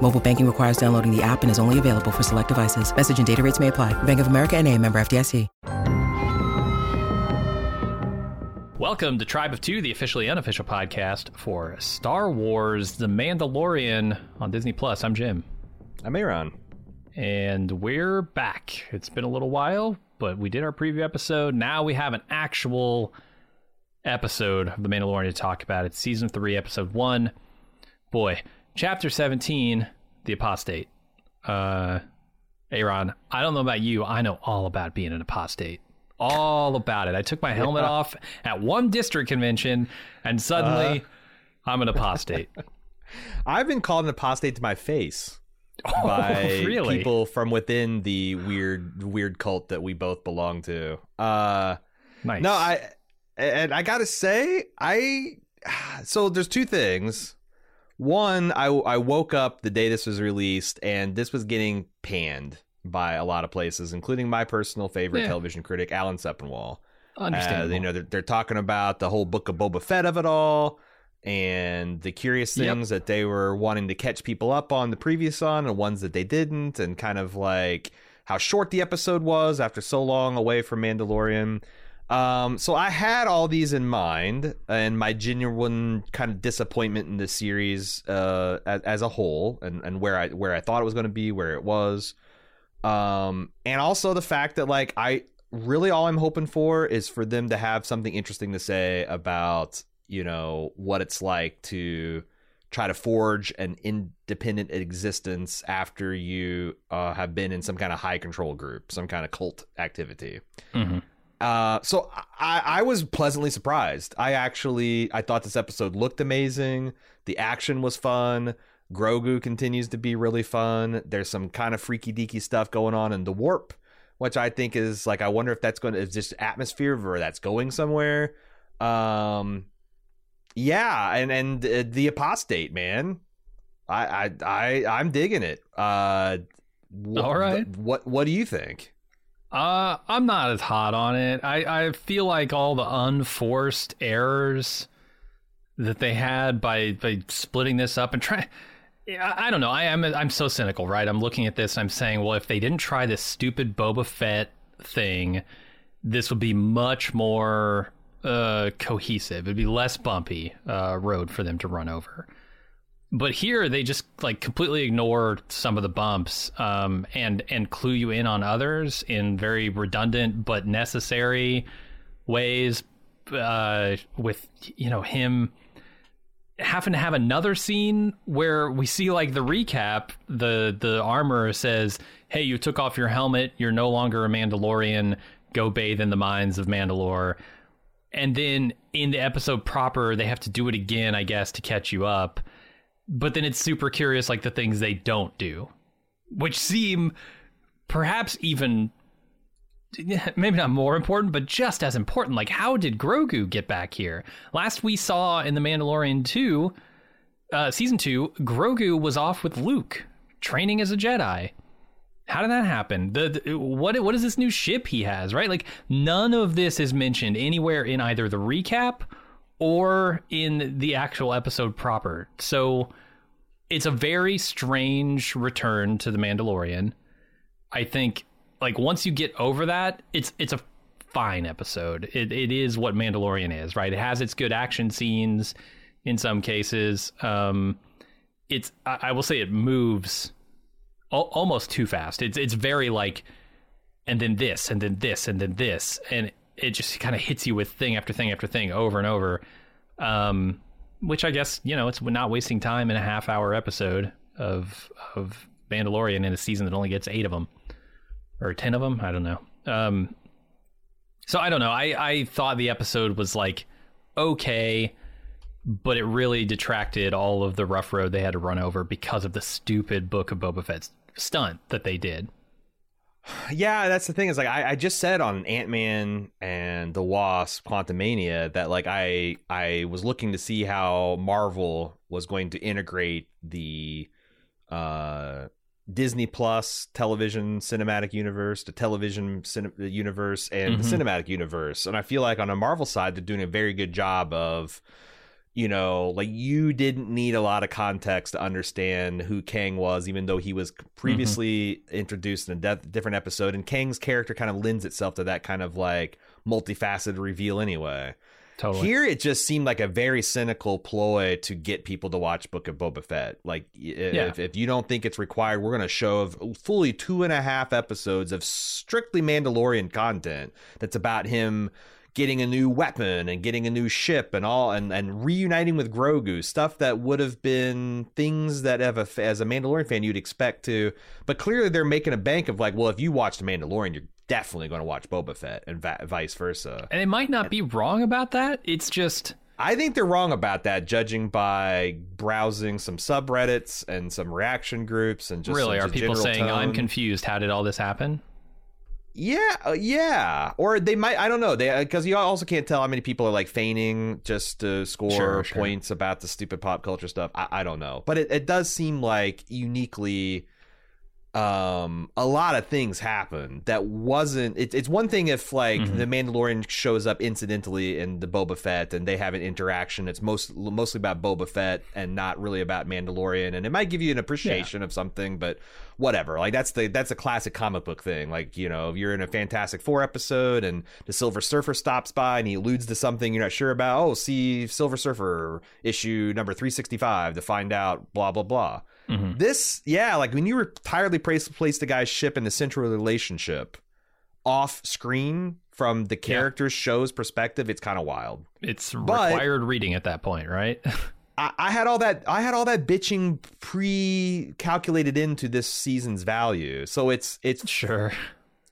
Mobile banking requires downloading the app and is only available for select devices. Message and data rates may apply. Bank of America and a member FDIC. Welcome to Tribe of Two, the officially unofficial podcast for Star Wars The Mandalorian on Disney Plus. I'm Jim. I'm Aaron. And we're back. It's been a little while, but we did our preview episode. Now we have an actual episode of The Mandalorian to talk about. It's season three, episode one. Boy, chapter 17, The Apostate. Uh, Aaron, I don't know about you. I know all about being an apostate. All about it. I took my helmet yeah. off at one district convention, and suddenly uh, I'm an apostate. I've been called an apostate to my face oh, by really? people from within the weird, weird cult that we both belong to. Uh, nice. No, I and I gotta say, I so there's two things. One, I I woke up the day this was released, and this was getting panned by a lot of places, including my personal favorite yeah. television critic, Alan Sepinwall. Understandable. Uh, you know, they're, they're, talking about the whole book of Boba Fett of it all, and the curious things yep. that they were wanting to catch people up on the previous on, and ones that they didn't, and kind of like how short the episode was after so long away from Mandalorian. Um, so I had all these in mind, and my genuine kind of disappointment in the series uh, as, as a whole, and, and where I where I thought it was going to be, where it was, um, and also the fact that like I really all I'm hoping for is for them to have something interesting to say about you know what it's like to try to forge an independent existence after you uh, have been in some kind of high control group, some kind of cult activity. Mm-hmm. Uh, so I, I was pleasantly surprised. I actually I thought this episode looked amazing. The action was fun. Grogu continues to be really fun. There's some kind of freaky deaky stuff going on in the warp, which I think is like I wonder if that's going to is just atmosphere or that's going somewhere. Um, yeah, and and uh, the apostate man, I I I I'm digging it. Uh, wh- all right. What what do you think? Uh, I'm not as hot on it. I, I feel like all the unforced errors that they had by by splitting this up and trying. I, don't know. I am I'm, so cynical, right? I'm looking at this. I'm saying, well, if they didn't try this stupid Boba Fett thing, this would be much more uh, cohesive. It'd be less bumpy uh, road for them to run over but here they just like completely ignore some of the bumps um, and and clue you in on others in very redundant but necessary ways uh, with you know him having to have another scene where we see like the recap the the armor says hey you took off your helmet. You're no longer a mandalorian. Go bathe in the mines of mandalore. And then in the episode proper they have to do it again i guess to catch you up but then it's super curious like the things they don't do which seem perhaps even maybe not more important but just as important like how did grogu get back here last we saw in the mandalorian 2 uh, season 2 grogu was off with luke training as a jedi how did that happen? The, the, what what is this new ship he has? Right, like none of this is mentioned anywhere in either the recap or in the actual episode proper. So it's a very strange return to the Mandalorian. I think like once you get over that, it's it's a fine episode. It it is what Mandalorian is, right? It has its good action scenes in some cases. Um it's I, I will say it moves al- almost too fast. It's it's very like and then this and then this and then this and it just kind of hits you with thing after thing after thing over and over. Um, which I guess you know it's not wasting time in a half hour episode of of Mandalorian in a season that only gets eight of them or ten of them. I don't know. Um, so I don't know. I I thought the episode was like okay, but it really detracted all of the rough road they had to run over because of the stupid Book of Boba Fett stunt that they did. Yeah, that's the thing. Is like I, I just said on Ant Man and the Wasp: Quantumania that like I I was looking to see how Marvel was going to integrate the uh Disney Plus television cinematic universe, the television cine- universe, and mm-hmm. the cinematic universe. And I feel like on a Marvel side, they're doing a very good job of you know, like you didn't need a lot of context to understand who Kang was, even though he was previously mm-hmm. introduced in a de- different episode. And Kang's character kind of lends itself to that kind of like multifaceted reveal anyway. Totally. Here, it just seemed like a very cynical ploy to get people to watch Book of Boba Fett. Like, if, yeah. if you don't think it's required, we're going to show fully two and a half episodes of strictly Mandalorian content that's about him getting a new weapon and getting a new ship and all and, and reuniting with Grogu stuff that would have been things that a, as a Mandalorian fan you'd expect to but clearly they're making a bank of like well if you watched Mandalorian you're definitely going to watch Boba Fett and va- vice versa and it might not be wrong about that it's just I think they're wrong about that, judging by browsing some subreddits and some reaction groups and just really are people saying tone. I'm confused. How did all this happen? Yeah, uh, yeah. Or they might. I don't know. They because uh, you also can't tell how many people are like feigning just to score sure, points sure. about the stupid pop culture stuff. I, I don't know, but it, it does seem like uniquely um a lot of things happen that wasn't it, it's one thing if like mm-hmm. the mandalorian shows up incidentally in the boba fett and they have an interaction. It's most mostly about boba fett and not really about mandalorian. And it might give you an appreciation yeah. of something but whatever. Like that's the that's a classic comic book thing. Like you know if you're in a fantastic four episode and the silver surfer stops by and he alludes to something you're not sure about oh see silver surfer issue number 365 to find out blah blah blah Mm-hmm. This, yeah, like when you entirely place, place the guy's ship in the central relationship off screen from the character's yeah. show's perspective, it's kind of wild. It's but, required reading at that point, right? I, I had all that. I had all that bitching pre-calculated into this season's value, so it's it's sure.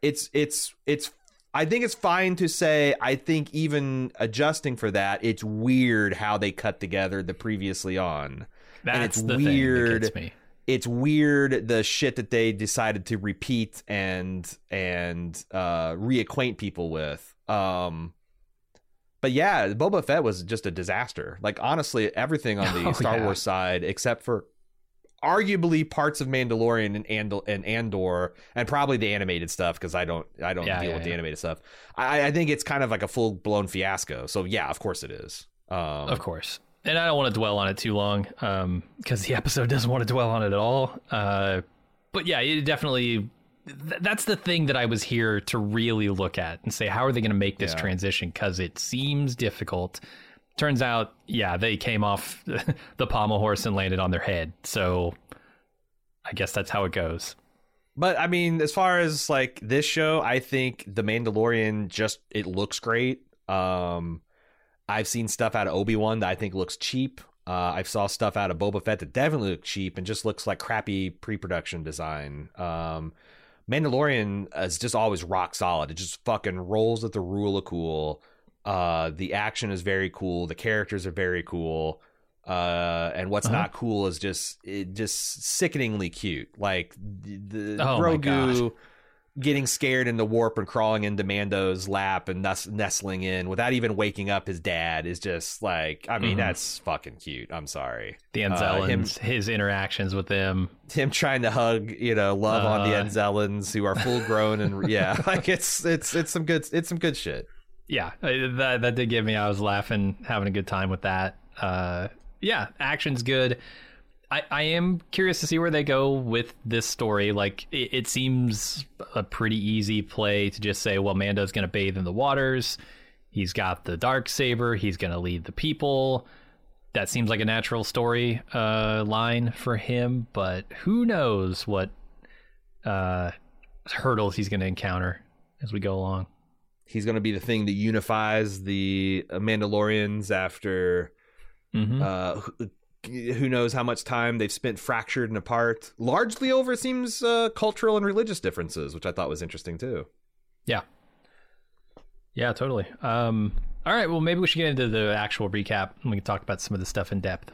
It's it's it's I think it's fine to say. I think even adjusting for that, it's weird how they cut together the previously on. That's and it's weird. It's weird the shit that they decided to repeat and and uh, reacquaint people with. Um, but yeah, Boba Fett was just a disaster. Like honestly, everything on the oh, Star yeah. Wars side, except for arguably parts of Mandalorian and Andor, and Andor, and probably the animated stuff because I don't I don't yeah, deal yeah, with the animated stuff. I, I, think it's kind of like a full blown fiasco. So yeah, of course it is. Um, of course and I don't want to dwell on it too long because um, the episode doesn't want to dwell on it at all. Uh, but yeah, it definitely th- that's the thing that I was here to really look at and say, how are they going to make this yeah. transition? Because it seems difficult. Turns out, yeah, they came off the pommel horse and landed on their head. So I guess that's how it goes. But I mean, as far as like this show, I think The Mandalorian just it looks great. Um, I've seen stuff out of Obi Wan that I think looks cheap. Uh, I saw stuff out of Boba Fett that definitely looks cheap and just looks like crappy pre-production design. Um, Mandalorian is just always rock solid. It just fucking rolls with the rule of cool. Uh, the action is very cool. The characters are very cool. Uh, and what's uh-huh. not cool is just it just sickeningly cute. Like the, the oh Grogu getting scared in the warp and crawling into Mando's lap and nestling in without even waking up his dad is just like I mean mm-hmm. that's fucking cute. I'm sorry. The Anzellans, uh, his interactions with them, him trying to hug, you know, love uh, on the uh. Anzellans who are full grown and yeah, like it's it's it's some good it's some good shit. Yeah, that that did give me. I was laughing, having a good time with that. Uh, yeah, action's good. I, I am curious to see where they go with this story. Like, it, it seems a pretty easy play to just say, well, Mando's going to bathe in the waters. He's got the dark saber. He's going to lead the people. That seems like a natural story uh, line for him, but who knows what uh, hurdles he's going to encounter as we go along. He's going to be the thing that unifies the Mandalorians after mm-hmm. uh, who knows how much time they've spent fractured and apart, largely over seems uh, cultural and religious differences, which I thought was interesting too. Yeah, yeah, totally. Um, all right, well, maybe we should get into the actual recap and we can talk about some of the stuff in depth.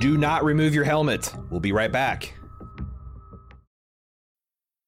Do not remove your helmet. We'll be right back.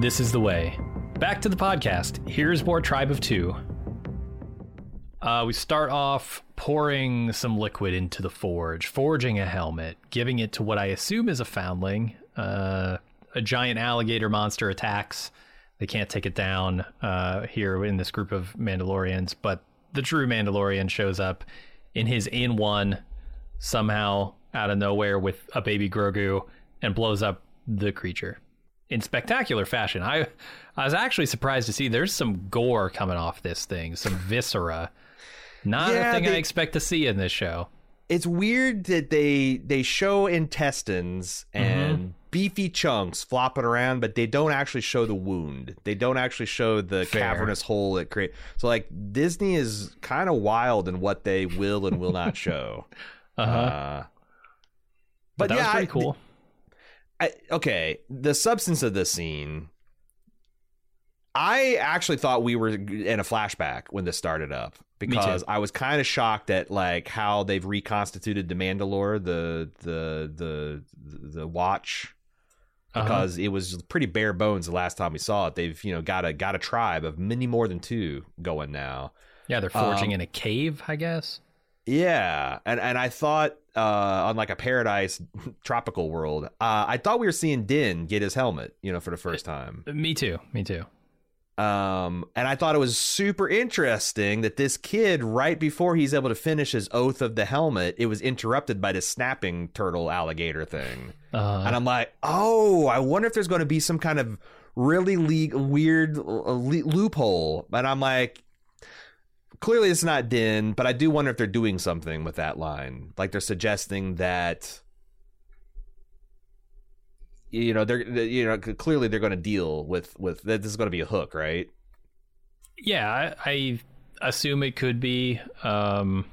This is the way. Back to the podcast. Here's more Tribe of Two. Uh, we start off pouring some liquid into the forge, forging a helmet, giving it to what I assume is a foundling. Uh, a giant alligator monster attacks. They can't take it down uh, here in this group of Mandalorians, but the true Mandalorian shows up in his in one somehow out of nowhere with a baby Grogu and blows up the creature in spectacular fashion. I I was actually surprised to see there's some gore coming off this thing, some viscera. Not Yeah, a thing I expect to see in this show. It's weird that they they show intestines and Mm-hmm. beefy chunks flopping around, but they don't actually show the wound. They don't actually show the Fair. cavernous hole that create. So like Disney is kind of wild in what they will and will not show. Uh-huh. Uh, but, that yeah, was pretty cool. I, okay, the substance of the scene. I actually thought we were in a flashback when this started up because I was kind of shocked at like how they've reconstituted the Mandalore, the the the the watch Uh-huh. because it was pretty bare bones the last time we saw it. They've you know got a got a tribe of many more than two going now. yeah, they're forging um, in a cave, I guess. Yeah, and and I thought uh, on like a paradise tropical world, uh, I thought we were seeing Din get his helmet, you know, for the first time. Me too. Me too. Um, and I thought it was super interesting that this kid, right before he's able to finish his oath of the helmet, it was interrupted by this snapping turtle alligator thing. Uh, And I'm like, oh, I wonder if there's going to be some kind of really le- weird uh, le- loophole. And I'm like, clearly it's not Din, but I do wonder if they're doing something with that line. Like they're suggesting that, you know, they're you know clearly they're going to deal with with that. This is going to be a hook, right? yeah, I, I assume it could be um,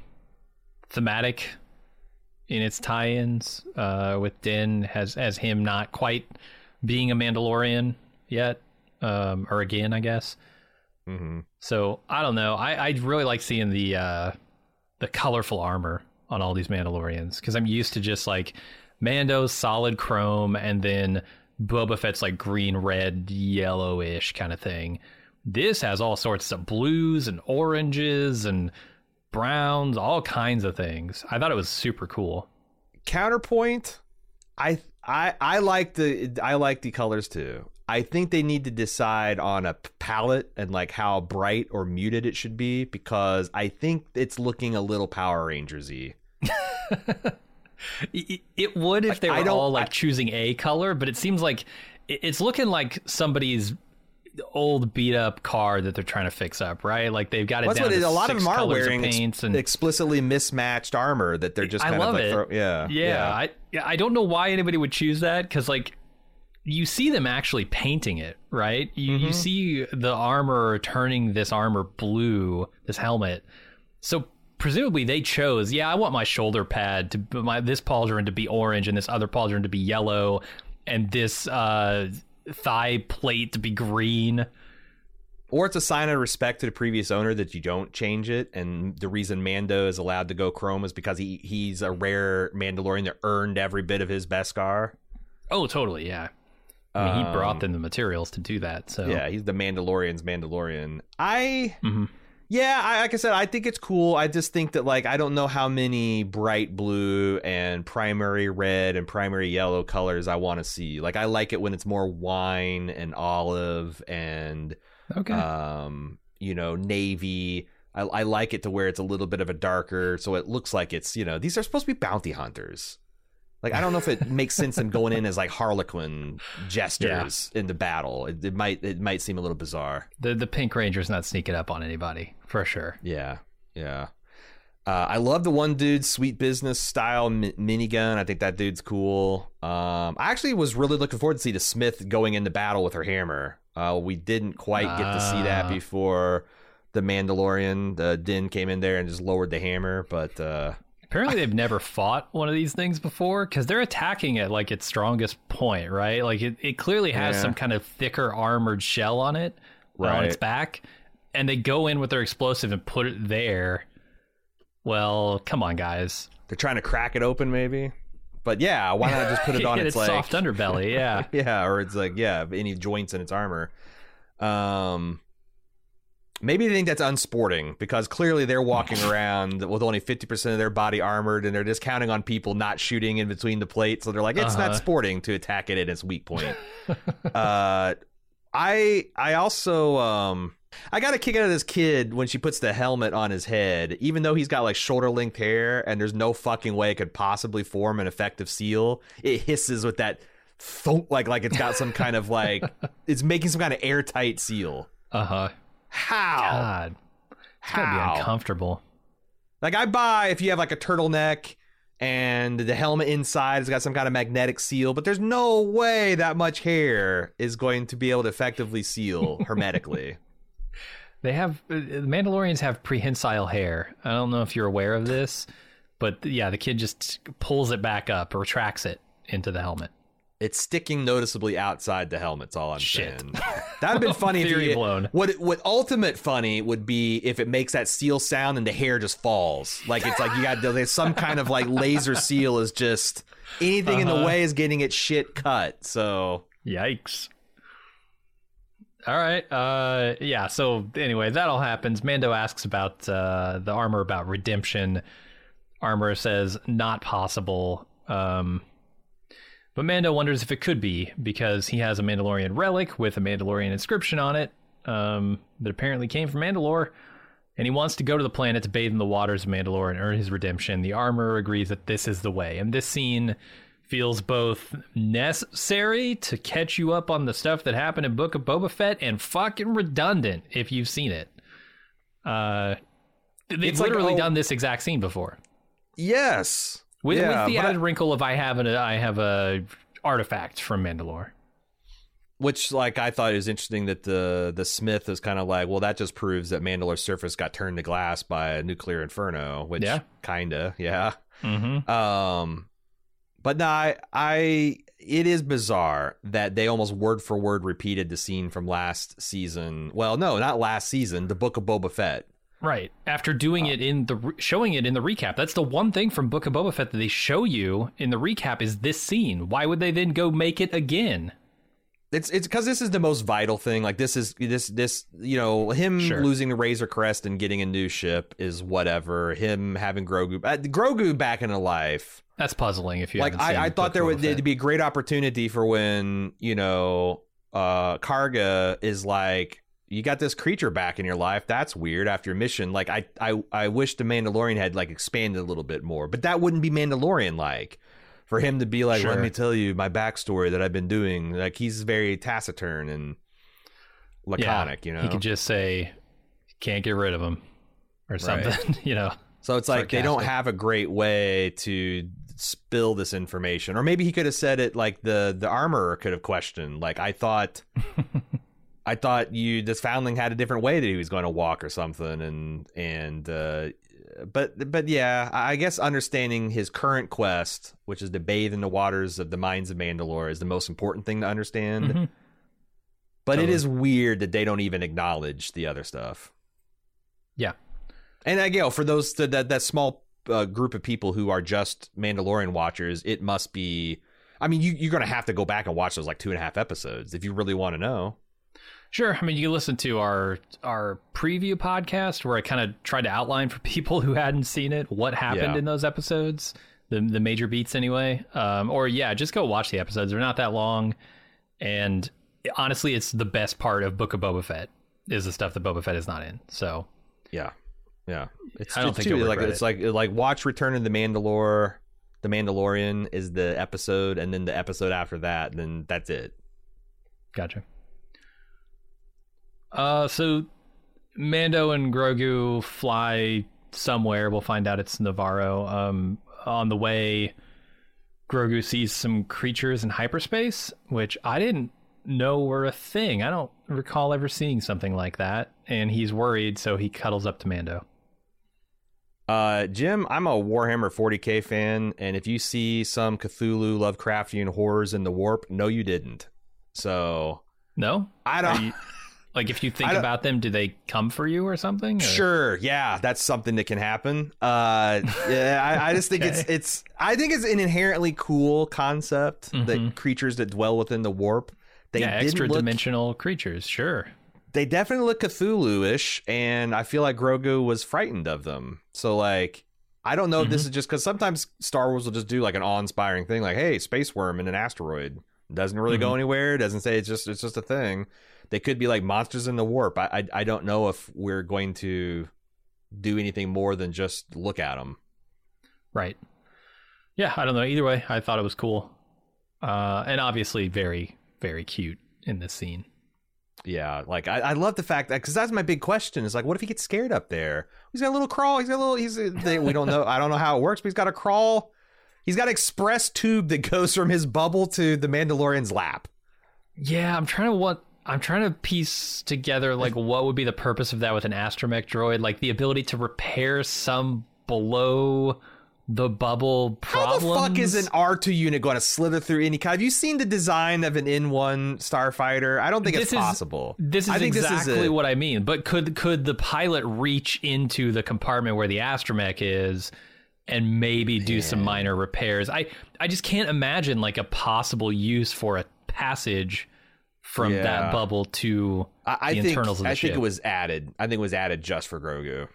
thematic in its tie-ins uh, with Din as as him not quite being a Mandalorian yet, um, or again, I guess. Mm-hmm. So I don't know. I I really like seeing the uh, the colorful armor on all these Mandalorians because I'm used to just like Mando's solid chrome and then Boba Fett's like green, red, yellowish kind of thing. This has all sorts of blues and oranges and browns, all kinds of things. I thought it was super cool. counterpoint i i i like the i like the colors too i think they need to decide on a palette and like how bright or muted it should be because i think it's looking a little power rangersy It, it would if they were all like I- choosing a color, but it seems like it's looking like somebody's old beat up car that they're trying to fix up, right? Like they've got it That's down what it, to a lot of them are wearing ex- paints and explicitly mismatched armor that they're just I kind love of like it. throw- yeah yeah, I yeah, I don't know why anybody would choose that because like you see them actually painting it, right? You Mm-hmm. you see the armor turning this armor blue, this helmet. So presumably they chose, yeah, I want my shoulder pad to my this pauldron to be orange and this other pauldron to be yellow and this uh thigh plate to be green. or it's a sign of respect to the previous owner that you don't change it and the reason mando is allowed to go chrome is because he he's a rare mandalorian that earned every bit of his beskar Oh, totally, yeah. I mean, he Um, brought them the materials to do that. So Yeah, he's the Mandalorian's Mandalorian. I Mhm. yeah, I, like I said, I think it's cool. I just think that like I don't know how many bright blue and primary red and primary yellow colors I want to see. Like I like it when it's more wine and olive and okay. um, you know, navy. I, I like it to where it's a little bit of a darker, so it looks like it's you know these are supposed to be bounty hunters. Like I don't know if it makes sense them going in as like Harlequin gestures in the battle. It, it might it might seem a little bizarre. The the Pink Ranger's not sneaking up on anybody for sure. Yeah, yeah. Uh, I love the one dude, sweet business style mi- minigun. I think that dude's cool. Um, I actually was really looking forward to see the Smith going into battle with her hammer. Uh, we didn't quite get to see that Ah. before the Mandalorian. The Din came in there and just lowered the hammer, but uh, Apparently, they've never fought one of these things before because they're attacking at like its strongest point, right? Like it, it clearly has Yeah. some kind of thicker armored shell on it, uh, on its back, and they go in with their explosive and put it there. Well, come on, guys. they're trying to crack it open, maybe. But yeah, why not just put it on its its like soft underbelly, yeah. yeah, or it's like yeah, any joints in its armor. Um, maybe they think that's unsporting because clearly they're walking around with only fifty percent of their body armored, and they're just counting on people not shooting in between the plates. So they're like, it's not Uh-huh. sporting to attack it at its weak point. uh, I I also um. I got a kick out of this kid when she puts the helmet on his head, even though he's got like shoulder length hair and there's no fucking way it could possibly form an effective seal. It hisses with that thunk, like like it's got some kind of like it's making some kind of airtight seal. Uh huh. How? God, it's gotta be uncomfortable. Like I buy if you have like a turtleneck and the helmet inside has got some kind of magnetic seal, but there's no way that much hair is going to be able to effectively seal hermetically. They have uh, the Mandalorians have prehensile hair. I don't know if you're aware of this, but yeah, the kid just pulls it back up, or retracts it into the helmet. It's sticking noticeably outside the helmet's all I'm Shit. saying. That'd have been funny if you, blown. What what ultimate funny would be if it makes that seal sound and the hair just falls. Like it's like you got there's some kind of like laser seal is just anything in the Uh-huh. way is getting its shit cut. So Yikes. All right. Uh, yeah. So anyway, that all happens. Mando asks about uh, the armor about redemption. Armor says not possible. Um, but Mando wonders if it could be because he has a Mandalorian relic with a Mandalorian inscription on it um, that apparently came from Mandalore. And he wants to go to the planet to bathe in the waters of Mandalore and earn his redemption. The armor agrees that this is the way. And this scene feels both necessary to catch you up on the stuff that happened in Book of Boba Fett and fucking redundant if you've seen it. Uh, they've It's like, literally oh- done this exact scene before. yes, With, Yeah, with the but I- wrinkle of I have an I have a artifact from Mandalore. which like I thought it was interesting that the the Smith is kind of like, well, that just proves that Mandalore's surface got turned to glass by a nuclear inferno. Which Yeah. kinda, yeah. Mm-hmm. Um, but no, I, I, it is bizarre that they almost word for word repeated the scene from last season. Well, no, not last season. The Book of Boba Fett. Right. After doing it in the showing it in the recap. That's the one thing from Book of Boba Fett that they show you in the recap is this scene. Why would they then go make it again? It's it's because this is the most vital thing. Like this is this this you know him Sure. losing the Razor Crest and getting a new ship is whatever. Him having Grogu, uh, Grogu back into life. That's puzzling if you like haven't seen I, I thought there would there'd be a great opportunity for when you know uh Karga is like you got this creature back in your life that's weird after your mission like I I I wish the Mandalorian had like expanded a little bit more but that wouldn't be Mandalorian like for him to be like let me tell you my backstory that I've been doing like he's very taciturn and laconic you know He could just say, "Can't get rid of him," or something. you know. So it's like they don't have a great way to spill this information. Or maybe he could have said it like the the armorer could have questioned. Like I thought I thought you this foundling had a different way that he was going to walk or something and and uh but but yeah, I I guess understanding his current quest, which is to bathe in the waters of the mines of Mandalore, is the most important thing to understand. Mhm. But it Totally. is weird that they don't even acknowledge the other stuff. Yeah. And again, for those that that, that small uh, group of people who are just Mandalorian watchers, it must be. I mean, you, you're going to have to go back and watch those like two and a half episodes if you really want to know. Sure. I mean, you can listen to our our preview podcast where I kind of tried to outline for people who hadn't seen it what happened Yeah. in those episodes, the the major beats anyway. Um, or yeah, just go watch the episodes. They're not that long, and honestly, it's the best part of Book of Boba Fett is the stuff that Boba Fett is not in. So Yeah, yeah. It's, I don't it's think too- like it's like like watch Return of the Mandalore. The Mandalorian is the episode, and then the episode after that, then that's it. Gotcha. Uh, so Mando and Grogu fly somewhere. We'll find out it's Navarro. Um, on the way, Grogu sees some creatures in hyperspace, which I didn't know were a thing. I don't recall ever seeing something like that. And he's worried, so he cuddles up to Mando. Uh, Jim, I'm a Warhammer 40k fan, and if you see some Cthulhu Lovecraftian horrors in the warp, no, you didn't. So No? I don't. like, if you think about them, do they come for you or something? or- Sure, yeah, that's something that can happen. Uh, yeah, I, I just think it's Okay. it's I think it's an inherently cool concept that creatures that dwell within the warp. They Mm-hmm. yeah, extra look, dimensional creatures. Sure. They definitely look Cthulhu-ish, and I feel like Grogu was frightened of them. So like. I don't know if Mm-hmm. this is just because sometimes Star Wars will just do like an awe-inspiring thing, like "Hey, space worm in an asteroid." Doesn't really Mm-hmm. go anywhere. Doesn't say it's just it's just a thing. They could be like monsters in the warp. I I, I don't know if we're going to do anything more than just look at them. Right. Yeah, I don't know. Either way, I thought it was cool. Uh, and obviously very, very cute in this scene. Yeah, like I, I love the fact that because that's my big question is like, what if he gets scared up there? He's got a little crawl. He's got a little. He's they, we don't know. I don't know how it works, but he's got a crawl. He's got an express tube that goes from his bubble to the Mandalorian's lap. Yeah, I'm trying to what I'm trying to piece together like what would be the purpose of that with an astromech droid, like the ability to repair some below the bubble How the fuck is an R2 unit going to slither through any kind? Have you seen the design of an N1 starfighter? I don't think This it's is- possible. This is exactly this is what I mean. But could could the pilot reach into the compartment where the astromech is and maybe do some minor repairs? I I just can't imagine like a possible use for a passage from Yeah. that bubble to I, I the think internals of the ship. I ship. think it was added. I think it was added just for Grogu.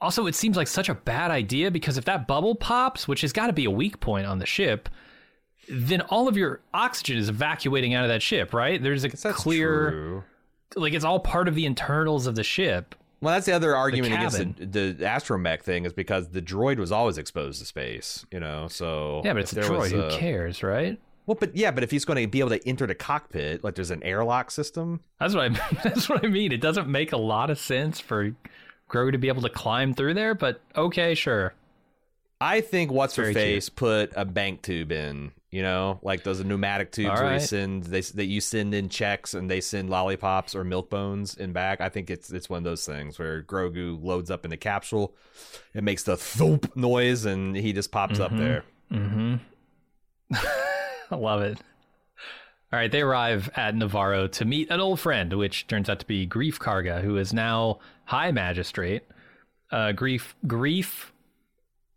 Also, it seems like such a bad idea because if that bubble pops, which has got to be a weak point on the ship, then all of your oxygen is evacuating out of that ship, right? There's a clear, true. like it's all part of the internals of the ship. Well, that's the other argument against the, the astromech thing is because the droid was always exposed to space, you know. So Yeah, but it's a droid. was Who cares, right? Well, but yeah, but if he's going to be able to enter the cockpit, like there's an airlock system. That's what I. That's what I mean. It doesn't make a lot of sense for Grogu to be able to climb through there, but okay, sure. I think what's her face put a bank tube in, you know, like those pneumatic tubes All where you send they that you send in checks and they send lollipops or milk bones in back. I think it's it's one of those things where Grogu loads up in the capsule, it makes the thump noise, and he just pops up there. Mm-hmm. I love it. All right, they arrive at Navarro to meet an old friend, which turns out to be Greef Karga, who is now High Magistrate. Uh, Greef Greef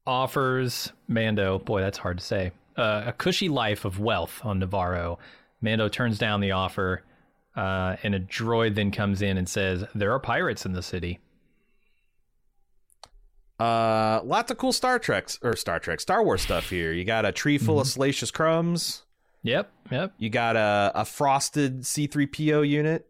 offers Mando, boy, that's hard to say, uh, a cushy life of wealth on Navarro. Mando turns down the offer, uh, and a droid then comes in and says, There are pirates in the city. Uh, lots of cool Star Treks or Star Trek, Star Wars stuff here. You got a tree full Mm-hmm. of salacious crumbs. Yep, yep. You got a, a frosted C3PO unit.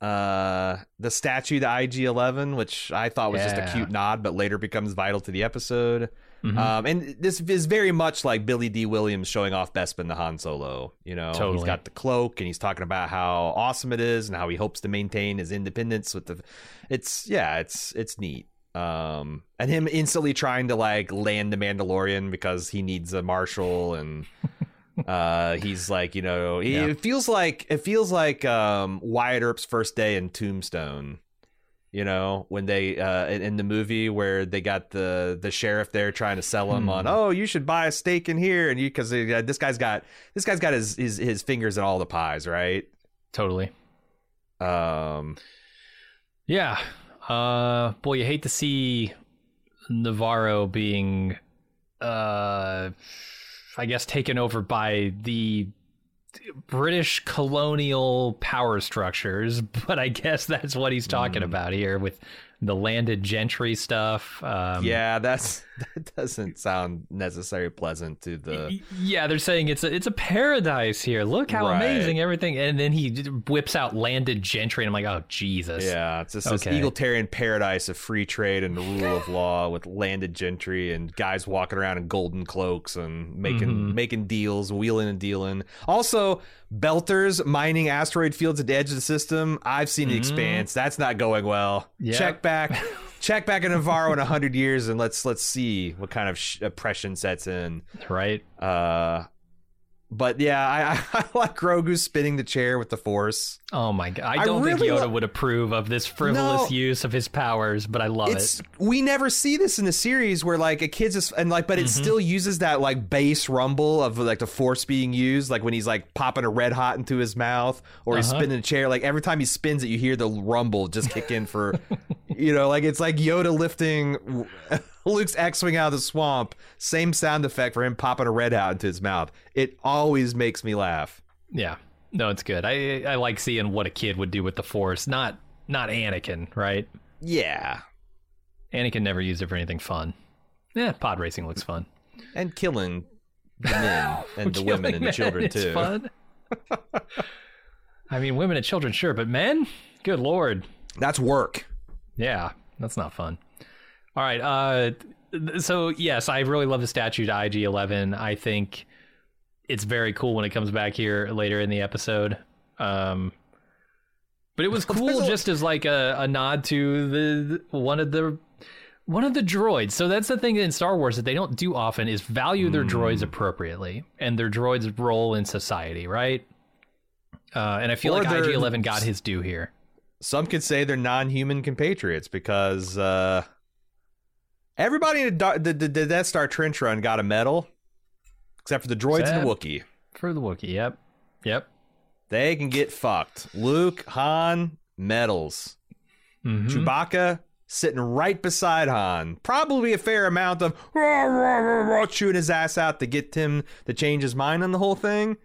Uh, the statue, the IG 11, which I thought was just a cute nod, but later becomes vital to the episode. Mhm. Um, and this is very much like Billy Dee Williams showing off Bespin the Han Solo. You know, he's got the cloak and he's talking about how awesome it is and how he hopes to maintain his independence with the. It's yeah, it's it's neat. Um, and him instantly trying to like land the Mandalorian because he needs a marshal and. Uh, he's like, you know, he, Yeah. it feels like it feels like um Wyatt Earp's first day in Tombstone. You know, when they uh in, in the movie where they got the the sheriff there trying to sell him on, Hmm. oh, you should buy a stake in here, and you because uh, this guy's got this guy's got his, his his fingers in all the pies, right? Totally. Um, Yeah. Uh boy, you hate to see Navarro being uh I guess taken over by the British colonial power structures, but I guess that's what he's talking hmm. about here with the landed gentry stuff. Um, yeah, that's that doesn't sound necessarily pleasant to the. yeah, they're saying it's a it's a paradise here. Look how Right. amazing everything, and then he whips out landed gentry, and I'm like, oh Jesus, Yeah, it's just this egalitarian paradise of free trade and the rule of law with landed gentry and guys walking around in golden cloaks and making Mm-hmm. making deals, wheeling and dealing. Also, belters mining asteroid fields at the edge of the system. I've seen the expanse. That's not going well. Mm-hmm. Yeah. Check back. Check back in Navarro in hundred years and let's let's see what kind of sh- oppression sets in. Right. Uh, but yeah, I, I, I like Grogu spinning the chair with the Force. Oh my god! I I don't really think Yoda lo- would approve of this frivolous No. use of his powers, but I love it. we never see this in the series where like a kid's just and like, but it Mm-hmm. still uses that like bass rumble of like the Force being used, like when he's like popping a red hot into his mouth or he's Uh-huh. spinning a chair. Like every time he spins it, you hear the rumble just kick in for, you know, like it's like Yoda lifting Luke's X-wing out of the swamp. Same sound effect for him popping a red hot into his mouth. It always makes me laugh. Yeah. No, it's good. I I like seeing what a kid would do with the Force. Not not Anakin, right? Yeah, Anakin never used it for anything fun. Yeah, pod racing looks fun. and killing the men and the women and the children too. Fun. I mean, women and children, sure, but men? Good lord. That's work. Yeah, that's not fun. All right. Uh, th- so yes, I really love the statue to IG Eleven. I think it's very cool when it comes back here later in the episode. Um, but it was cool just as like a, a nod to the one of the one of the droids. So that's the thing in Star Wars that they don't do often is value their Hmm. droids appropriately and their droids' role in society, right? Uh, and I feel Or like IG Eleven got his due here. Some could say they're non-human compatriots because uh, everybody in the, the, the, the Death Star trench run got a medal, except for the droids and Sad. the Wookiee. For the Wookiee, yep, yep. They can get fucked. Luke, Han, medals. Mhm. Chewbacca sitting right beside Han. Probably a fair amount of "Rah, rah, rah, rah," chewing his ass out to get him to change his mind on the whole thing.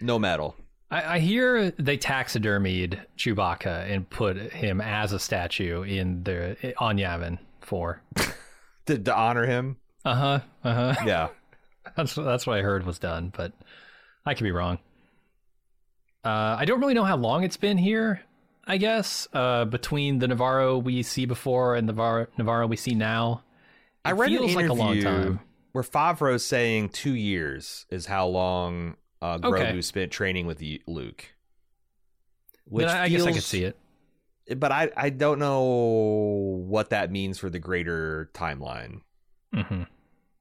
No medal. I, I hear they taxidermied Chewbacca and put him as a statue in the on Yavin Four. To, to honor him. Uh huh. Uh huh. Yeah. That's that's what I heard was done, but I could be wrong. Uh, I don't really know how long it's been here. I guess uh, between the Navarro we see before and the Navarro, Navarro we see now, I read feels an like a interview long time. where Favreau's saying two years is how long uh, Grogu Okay. spent training with Luke. Which I, I guess I could see it. but I I don't know what that means for the greater timeline. hmm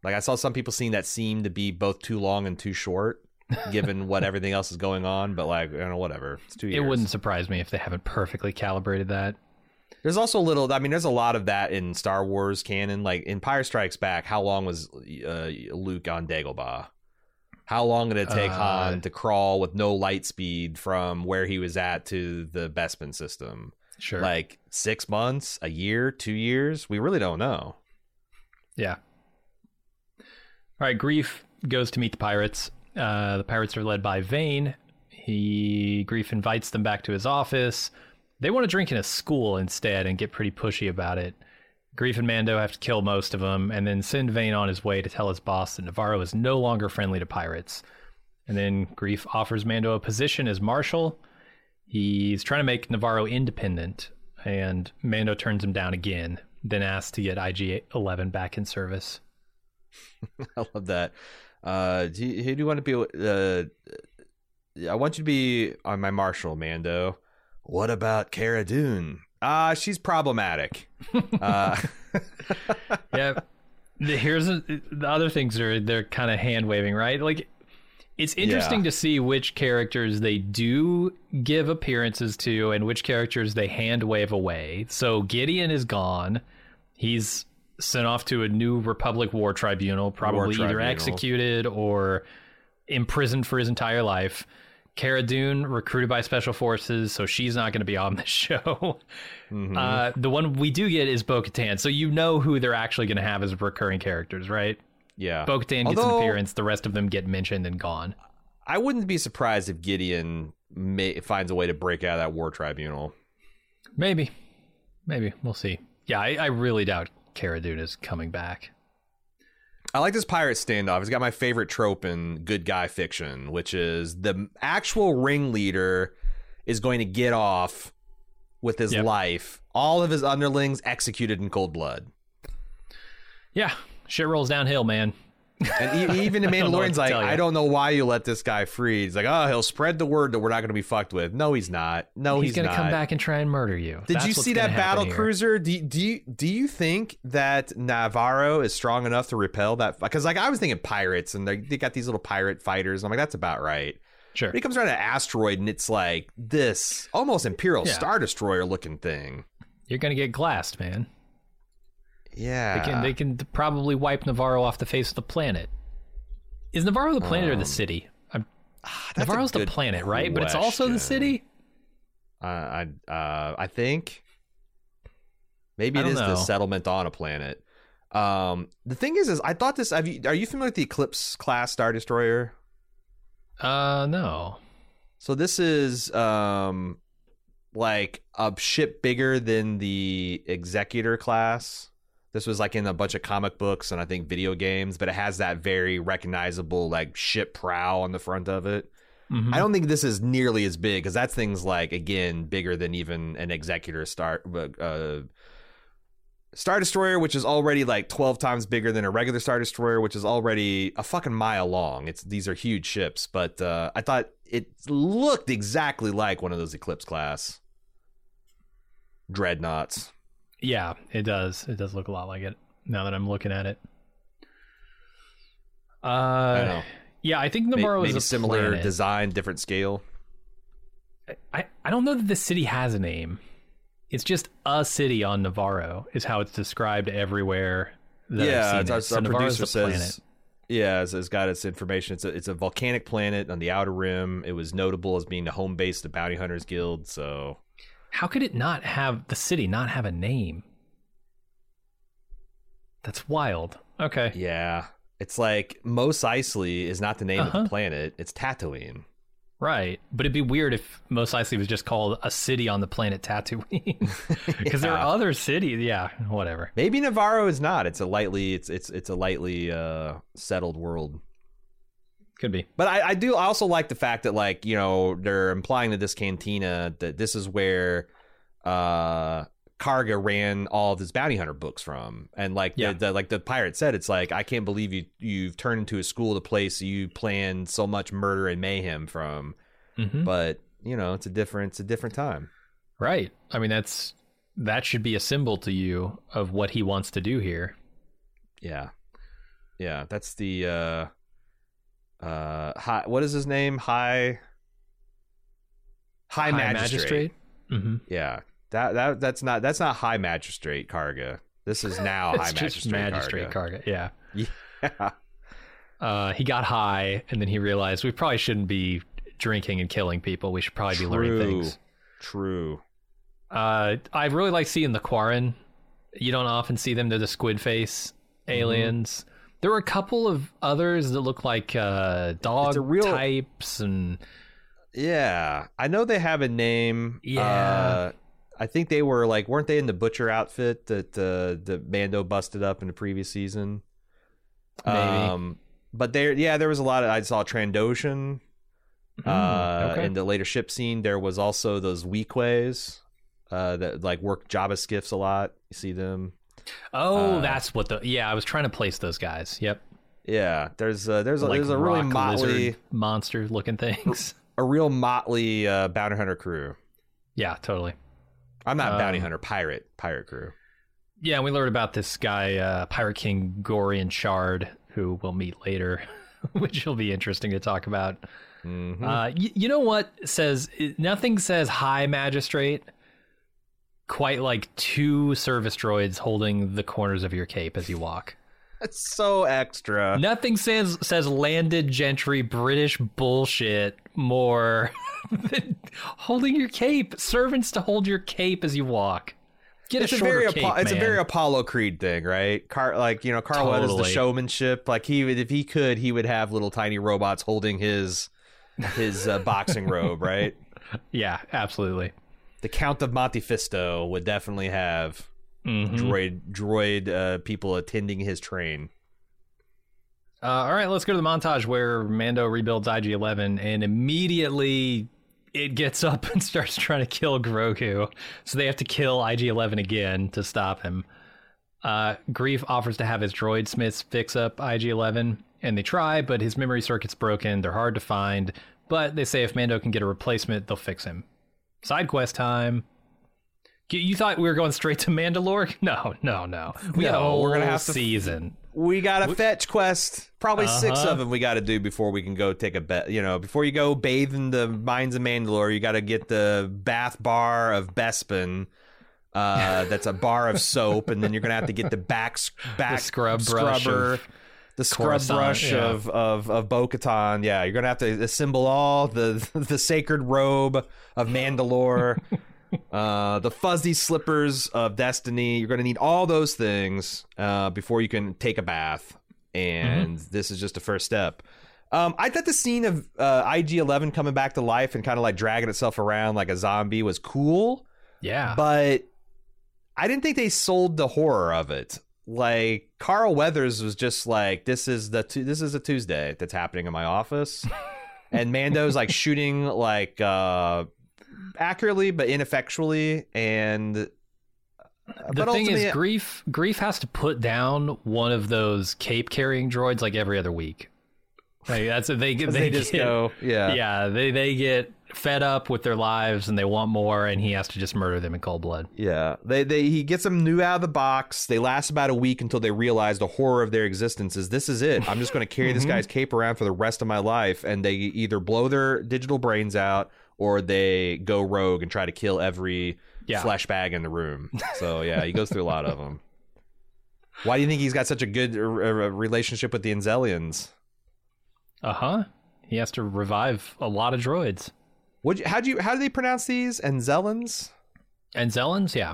Like I saw some people seeing that seem to be both too long and too short, given what everything else is going on. But like, you know, whatever. It's two years. It wouldn't surprise me if they haven't perfectly calibrated that. There's also a little. I mean, there's a lot of that in Star Wars canon. Like in Empire Strikes Back, how long was uh, Luke on Dagobah? How long did it take Uh, Han to crawl with no light speed from where he was at to the Bespin system? Sure. Like six months, a year, two years? We really don't know. Yeah. All right, Greef goes to meet the pirates. Uh, the pirates are led by Vane. He Greef invites them back to his office. They want to drink in a school instead and get pretty pushy about it. Greef and Mando have to kill most of them and then send Vane on his way to tell his boss that Navarro is no longer friendly to pirates. And then Greef offers Mando a position as marshal. He's trying to make Navarro independent, and Mando turns him down again, then asks to get IG 11 back in service. I love that. Uh, do you, who do you want to be? Uh, I want you to be on my marshal, Mando. What about Cara Dune? Ah, she's problematic. uh, yeah. The- Here's a, the other things are they're kind of hand waving, right? Like it's interesting Yeah. to see which characters they do give appearances to and which characters they hand wave away. So Gideon is gone. He's sent off to a new Republic War Tribunal, probably either Tribunal. executed or imprisoned for his entire life. Cara Dune recruited by special forces, so she's not going to be on the show. mhm. Uh, the one we do get is Bo Katan, so you know who they're actually going to have as recurring characters, right? yeah, Bo Katan gets an appearance, the rest of them get mentioned and gone. I wouldn't be surprised if Gideon may, finds a way to break out of that war tribunal. Maybe, maybe we'll see. Yeah, I, I really doubt Cara Dune is coming back. I like this pirate standoff. It's got my favorite trope in good guy fiction, which is the actual ringleader is going to get off with his Yep. life. All of his underlings executed in cold blood. Yeah, shit rolls downhill, man. And e- even the Mandalorian's to like. I don't know why you let this guy free. He's like, oh, he'll spread the word that we're not going to be fucked with. No, he's not. No, he's, he's, gonna come back and try and murder you. Did That's you see that battle here. cruiser? Do you, do you do you think that Navarro is strong enough to repel that? Because like I was thinking pirates, and they, they got these little pirate fighters. I'm like, that's about right. Sure. But he comes around an asteroid, and it's like this almost Imperial Yeah. Star Destroyer looking thing. You're gonna get glassed, man. Yeah, They can they can probably wipe Navarro off the face of the planet. Is Navarro the planet or the city? I'm, Ah, That's Navarro's the planet, right? But it's also the city. Uh, I uh, I think maybe it is it the settlement on a planet. Um, the thing is, is I thought this. Have you, are you familiar with the Eclipse class Star Destroyer? Uh, no. So this is um like a ship bigger than the Executor class. This was like in a bunch of comic books and I think video games, but it has that very recognizable like ship prow on the front of it. Mhm. I don't think this is nearly as big because that thing's like again bigger than even an Executor Star uh, Star Destroyer, which is already like twelve times bigger than a regular Star Destroyer, which is already a fucking mile long. It's these are huge ships, but uh, I thought it looked exactly like one of those Eclipse class dreadnoughts. Yeah, it does. It does look a lot like it now that I'm looking at it. Uh, I know. yeah, I think Navarro Maybe is a similar planet. design, different scale. I, I don't know that the city has a name. It's just a city on Navarro is how it's described everywhere. Yeah, it. our, So our producer says. planet. Yeah, it's, it's got its information. It's a it's a volcanic planet on the outer rim. It was notable as being the home base of the Bounty Hunters Guild. So How could it not have the city not have a name? That's wild. Okay. yeah, it's like Mos Eisley is not the name of Uh-huh. the planet. It's Tatooine. Right. But it'd be weird if Mos Eisley was just called a city on the planet Tatooine. Because there are other cities. Yeah, whatever. Maybe Navarro is not. It's a lightly it's it's it's a lightly uh, settled world. Could be. But I, I do I also like the fact that like you know they're implying that this cantina that this is where uh Karga ran all of his bounty hunter books from, and like Yeah. the, the like the pirate said, it's like I can't believe you you've turned into a school the place you planned so much murder and mayhem from. hmm But you know it's a different it's a different time. Right. I mean, that's that should be a symbol to you of what he wants to do here. Yeah, yeah. That's the uh uh high. What is his name? High. High, magistrate. Mm-hmm. Yeah, that that that's not that's not high magistrate Karga. This is now high magistrate, magistrate Karga. Karga. Yeah. Yeah, Uh, he got high, and then he realized we probably shouldn't be drinking and killing people. We should probably be learning things. true. Uh, I really like seeing the Quarren. You don't often see them. They're the squid face Mm-hmm. There were a couple of others that look like uh, dog real- types, and Yeah, I know they have a name. Yeah. Uh, I think they were like, weren't they in the butcher outfit that uh, the Mando busted up in the previous season? Maybe. Um, but there, yeah, there was a lot of. I saw Trandoshan. Hmm, Uh, okay. In the later ship scene, there was also those Weequays uh, that like work Jabba skiffs a lot. You see them. Oh, uh, that's what the yeah. I was trying to place those guys. Yep, Yeah, there's a, there's a, like there's a really motley, monster looking things. a real motley uh, bounty hunter crew. yeah, totally. I'm not bounty Um, hunter, pirate, pirate crew. Yeah, and we learned about this guy, uh, Pirate King Gorian Shard, who we'll meet later, which will be interesting to talk about. Mhm. Uh, y- you know what says nothing says high magistrate quite like two service droids holding the corners of your cape as you walk. It's so extra. Nothing says says landed gentry British bullshit more than holding your cape. Servants to hold your cape as you walk. Get it's a a very cape, Apo- it's a very Apollo Creed thing, right? Car like you know, Carl Weathers the showmanship. Like he would, if he could, he would have little tiny robots holding his his uh, boxing robe, right? yeah, absolutely. The Count of Monte Montefisto would definitely have Mhm. droid droid uh, people attending his train. Uh, all right, let's go to the montage where Mando rebuilds IG 11 and immediately it gets up and starts trying to kill Grogu. So they have to kill IG 11 again to stop him. Uh, Greef offers to have his droid smiths fix up IG 11, and they try, but his memory circuit's broken. They're hard to find, but they say if Mando can get a replacement, they'll fix him. Side quest time. You- thought we were going straight to Mandalore? No, no, no. We got a No, whole we're gonna have to- season. We got a fetch quest. Probably six Uh-huh. of them we got to do before we can go take a bet. You know, before you go bathe in the mines of Mandalore, you got to get the bath bar of Bespin. Uh, that's a bar of soap, and then you're gonna have to get the back back scrub brush scrubber, of the scrub brush yeah. of of of Bo-Katan. Yeah, you're gonna have to assemble all the the sacred robe of Mandalore. uh, the fuzzy slippers of destiny. You're going to need all those things uh, before you can take a bath, and this is just a first step. Um, I thought the scene of uh, IG-11 coming back to life and kind of like dragging itself around like a zombie was cool, Yeah. but I didn't think they sold the horror of it. Like Carl Weathers was just like, "This is the tu- this is a Tuesday that's happening in my office," and Mando's like shooting like uh, accurately but ineffectually, and the but thing is, Greef Greef has to put down one of those cape carrying droids like every other week. Like that's they get they, they, just get, go, yeah, yeah they they get fed up with their lives and they want more and he has to just murder them in cold blood. Yeah, they they he gets them new out of the box. They last about a week until they realize the horror of their existence is this is it. I'm just going to carry Mm-hmm. this guy's cape around for the rest of my life, and they either blow their digital brains out or they go rogue and try to kill every Yeah. flesh bag in the room. So yeah, he goes through a lot of them. Why do you think he's got such a good uh, uh, relationship with the Enzelians? Uh huh. He has to revive a lot of droids Would you, how do you how do they pronounce these Enzelans? and Zellans. Yeah,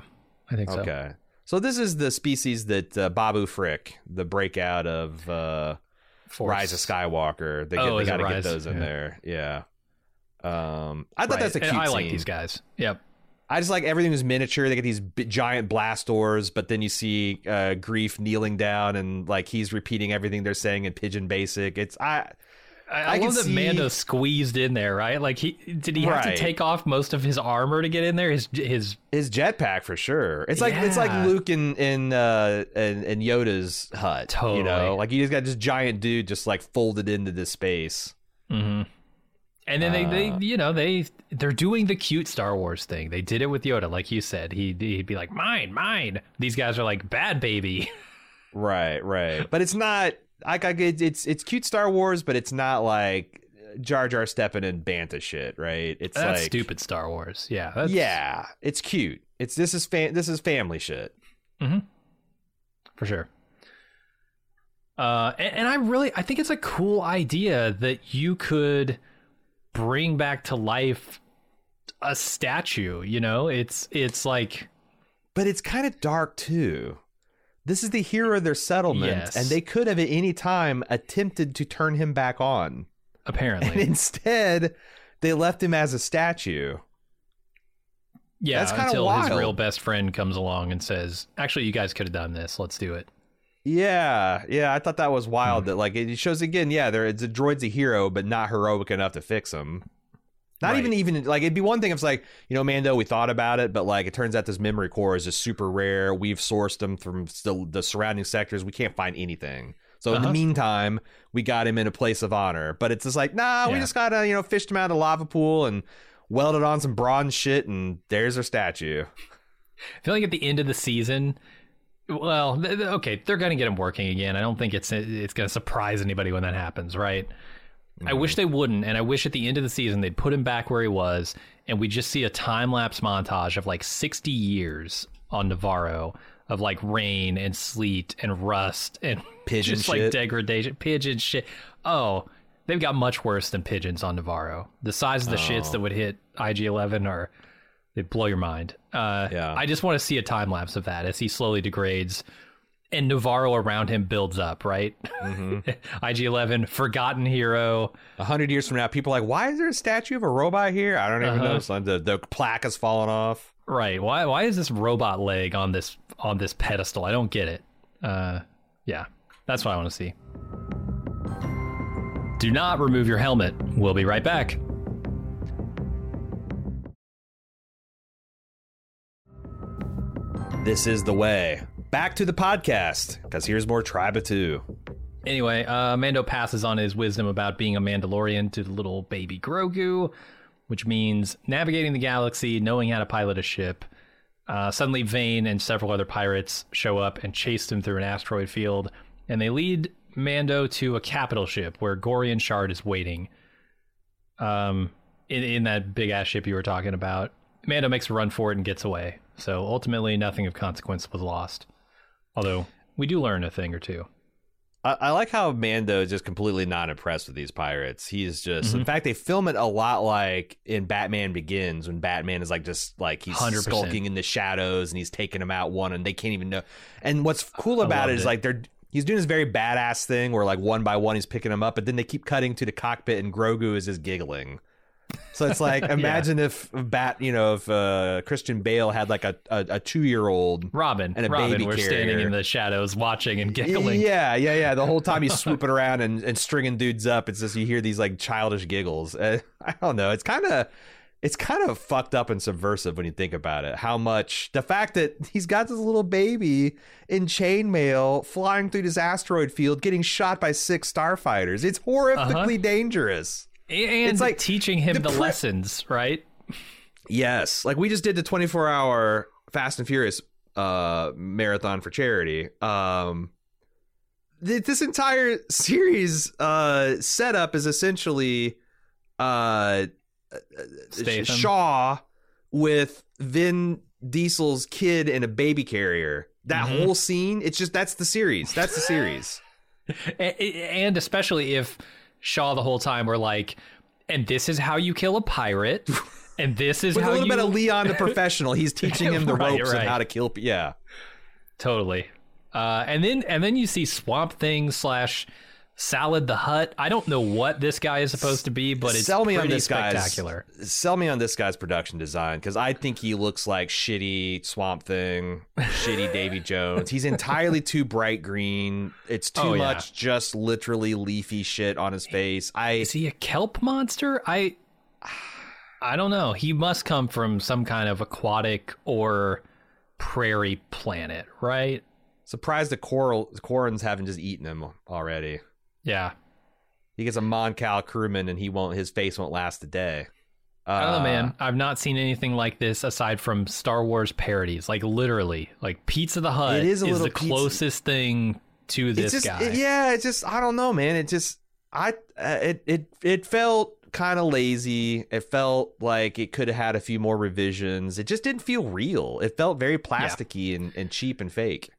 I think so. Okay. So this is the species that uh, Babu Frick, the breakout of uh, Force. Rise of Skywalker. They, Oh, they got to get those in Yeah. there. Yeah. Um, I thought Right. that's a cute. And I like scene. these guys. Yep. I just like everything was miniature. They get these b- giant blast doors, but then you see uh, Greef kneeling down and like he's repeating everything they're saying in Pidgin Basic. It's I. I, I, love that see- Mando squeezed in there, right? Like he did he have Right. to take off most of his armor to get in there? His his His jetpack for sure. It's like it's like Luke in in uh in, in Yoda's hut. You know, Totally. like you just got this giant dude just like folded into this space. hmm And then they, Uh, they, you know, they they're doing the cute Star Wars thing. They did it with Yoda, like you said. He he'd be like, "Mine, mine." These guys are like, "Bad baby." Right, right. But it's not like I it's it's it's cute Star Wars, but it's not like Jar Jar stepping in Banta shit, right? It's That's like stupid Star Wars. Yeah. That's, Yeah, it's cute. It's this is fam- this is family shit. for sure. Uh, and, and I really, I think it's a cool idea that you could bring back to life a statue. You know, it's it's like But it's kind of dark too. This is the hero of their settlement, Yes. and they could have at any time attempted to turn him back on. Apparently. And instead, they left him as a statue. yeah. that's until his real best friend comes along and says, "Actually, you guys could have done this. Let's do it." Yeah, yeah, I thought that was Hmm. wild. That like it shows again. Yeah, there it's a droid's a hero, but not heroic enough to fix him. Not Right. even even like it'd be one thing if it's like you know Mando, we thought about it, but like it turns out this memory core is just super rare. We've sourced them from the, the surrounding sectors. We can't find anything. So in the Uh-huh. meantime, we got him in a place of honor. But it's just like nah, we just gotta you know fished him out of lava pool and welded on some bronze shit, and there's our statue. I feel like at the end of the season, well, th- th- okay, they're going to get him working again. I don't think it's it's going to surprise anybody when that happens, right? I wish they wouldn't, and I wish at the end of the season they'd put him back where he was, and we just see a time lapse montage of like sixty years on Navarro of like rain and sleet and rust and Pigeon just like degradation, pigeon shit. Oh, they've got much worse than pigeons on Navarro. The size of the shits Oh. that would hit IG Eleven are they blow your mind. Uh, Yeah. I just want to see a time lapse of that as he slowly degrades and Navarro around him builds up, right? IG 11, forgotten hero. A hundred years from now, people are like, why is there a statue of a robot here? I don't even Uh-huh. know. Son. The the plaque has fallen off. Right. Why why is this robot leg on this on this pedestal? I don't get it. Uh yeah. That's what I want to see. Do not remove your helmet. We'll be right back. This is the way. Back to the podcast because here's more Tribe of Two. Anyway, uh, Mando passes on his wisdom about being a Mandalorian to the little baby Grogu, which means navigating the galaxy, knowing how to pilot a ship. Uh, suddenly, Vane and several other pirates show up and chase him through an asteroid field, and they lead Mando to a capital ship where Gorian Shard is waiting. Um, in, in that big ass ship you were talking about. Mando makes a run for it and gets away. So ultimately, nothing of consequence was lost. Although we do learn a thing or two. I, I like how Mando is just completely not impressed with these pirates. He's just, Mm-hmm. in fact, they film it a lot like in Batman Begins when Batman is like just like he's 100%. skulking in the shadows and he's taking them out one and they can't even know. And what's cool about it loved is it. like they're he's doing this very badass thing where like one by one he's picking them up, but then they keep cutting to the cockpit and Grogu is just giggling. So it's like imagine if Bat, you know, if uh, Christian Bale had like a a, a two year old Robin And a Robin baby were standing carrier. in the shadows watching and giggling. Yeah, yeah, yeah. The whole time he's swooping around and, and stringing dudes up, it's just you hear these like childish giggles. Uh, I don't know. It's kind of it's kind of fucked up and subversive when you think about it. How much the fact that he's got this little baby in chainmail flying through this asteroid field, getting shot by six starfighters. It's horrifically dangerous. And It's like teaching him the the, pre- lessons, right? Yes, like we just did the 24 hour Fast and Furious uh marathon for charity. Um th- this entire series uh setup is essentially uh Statham. Shaw with Vin Diesel's kid in a baby carrier. That Mhm. whole scene, it's just that's the series. That's the series. And especially if Shaw the whole time were like, and this is how you kill a pirate, and this is With a little you bit of Leon the professional, he's teaching him the Right, ropes right. and how to kill. Yeah, Totally. Uh, and then and then you see Swamp Thing slash Salad the Hut. I don't know what this guy is supposed to be, but it's sell me on pretty this guy's spectacular. sell me on this guy's production design because I think he looks like shitty Swamp Thing, shitty Davy Jones. He's entirely too bright green. It's too Oh, yeah. much just literally leafy shit on his face. I Is he a kelp monster? I I don't know. He must come from some kind of aquatic or prairie planet, right? surprised the coral Quarrens haven't just eaten him already. Yeah. He gets a Mon Cal crewman and he won't. His face won't last a day. I don't know, Uh, man. I've not seen anything like this aside from Star Wars parodies. Like literally, like Pizza the Hut It is a little the pizza- closest thing to this just, guy. it- yeah, it's just I don't know, man. It just I uh, it it it felt kind of lazy. It felt like it could have had a few more revisions. It just didn't feel real. It felt very plasticky and, and cheap and fake.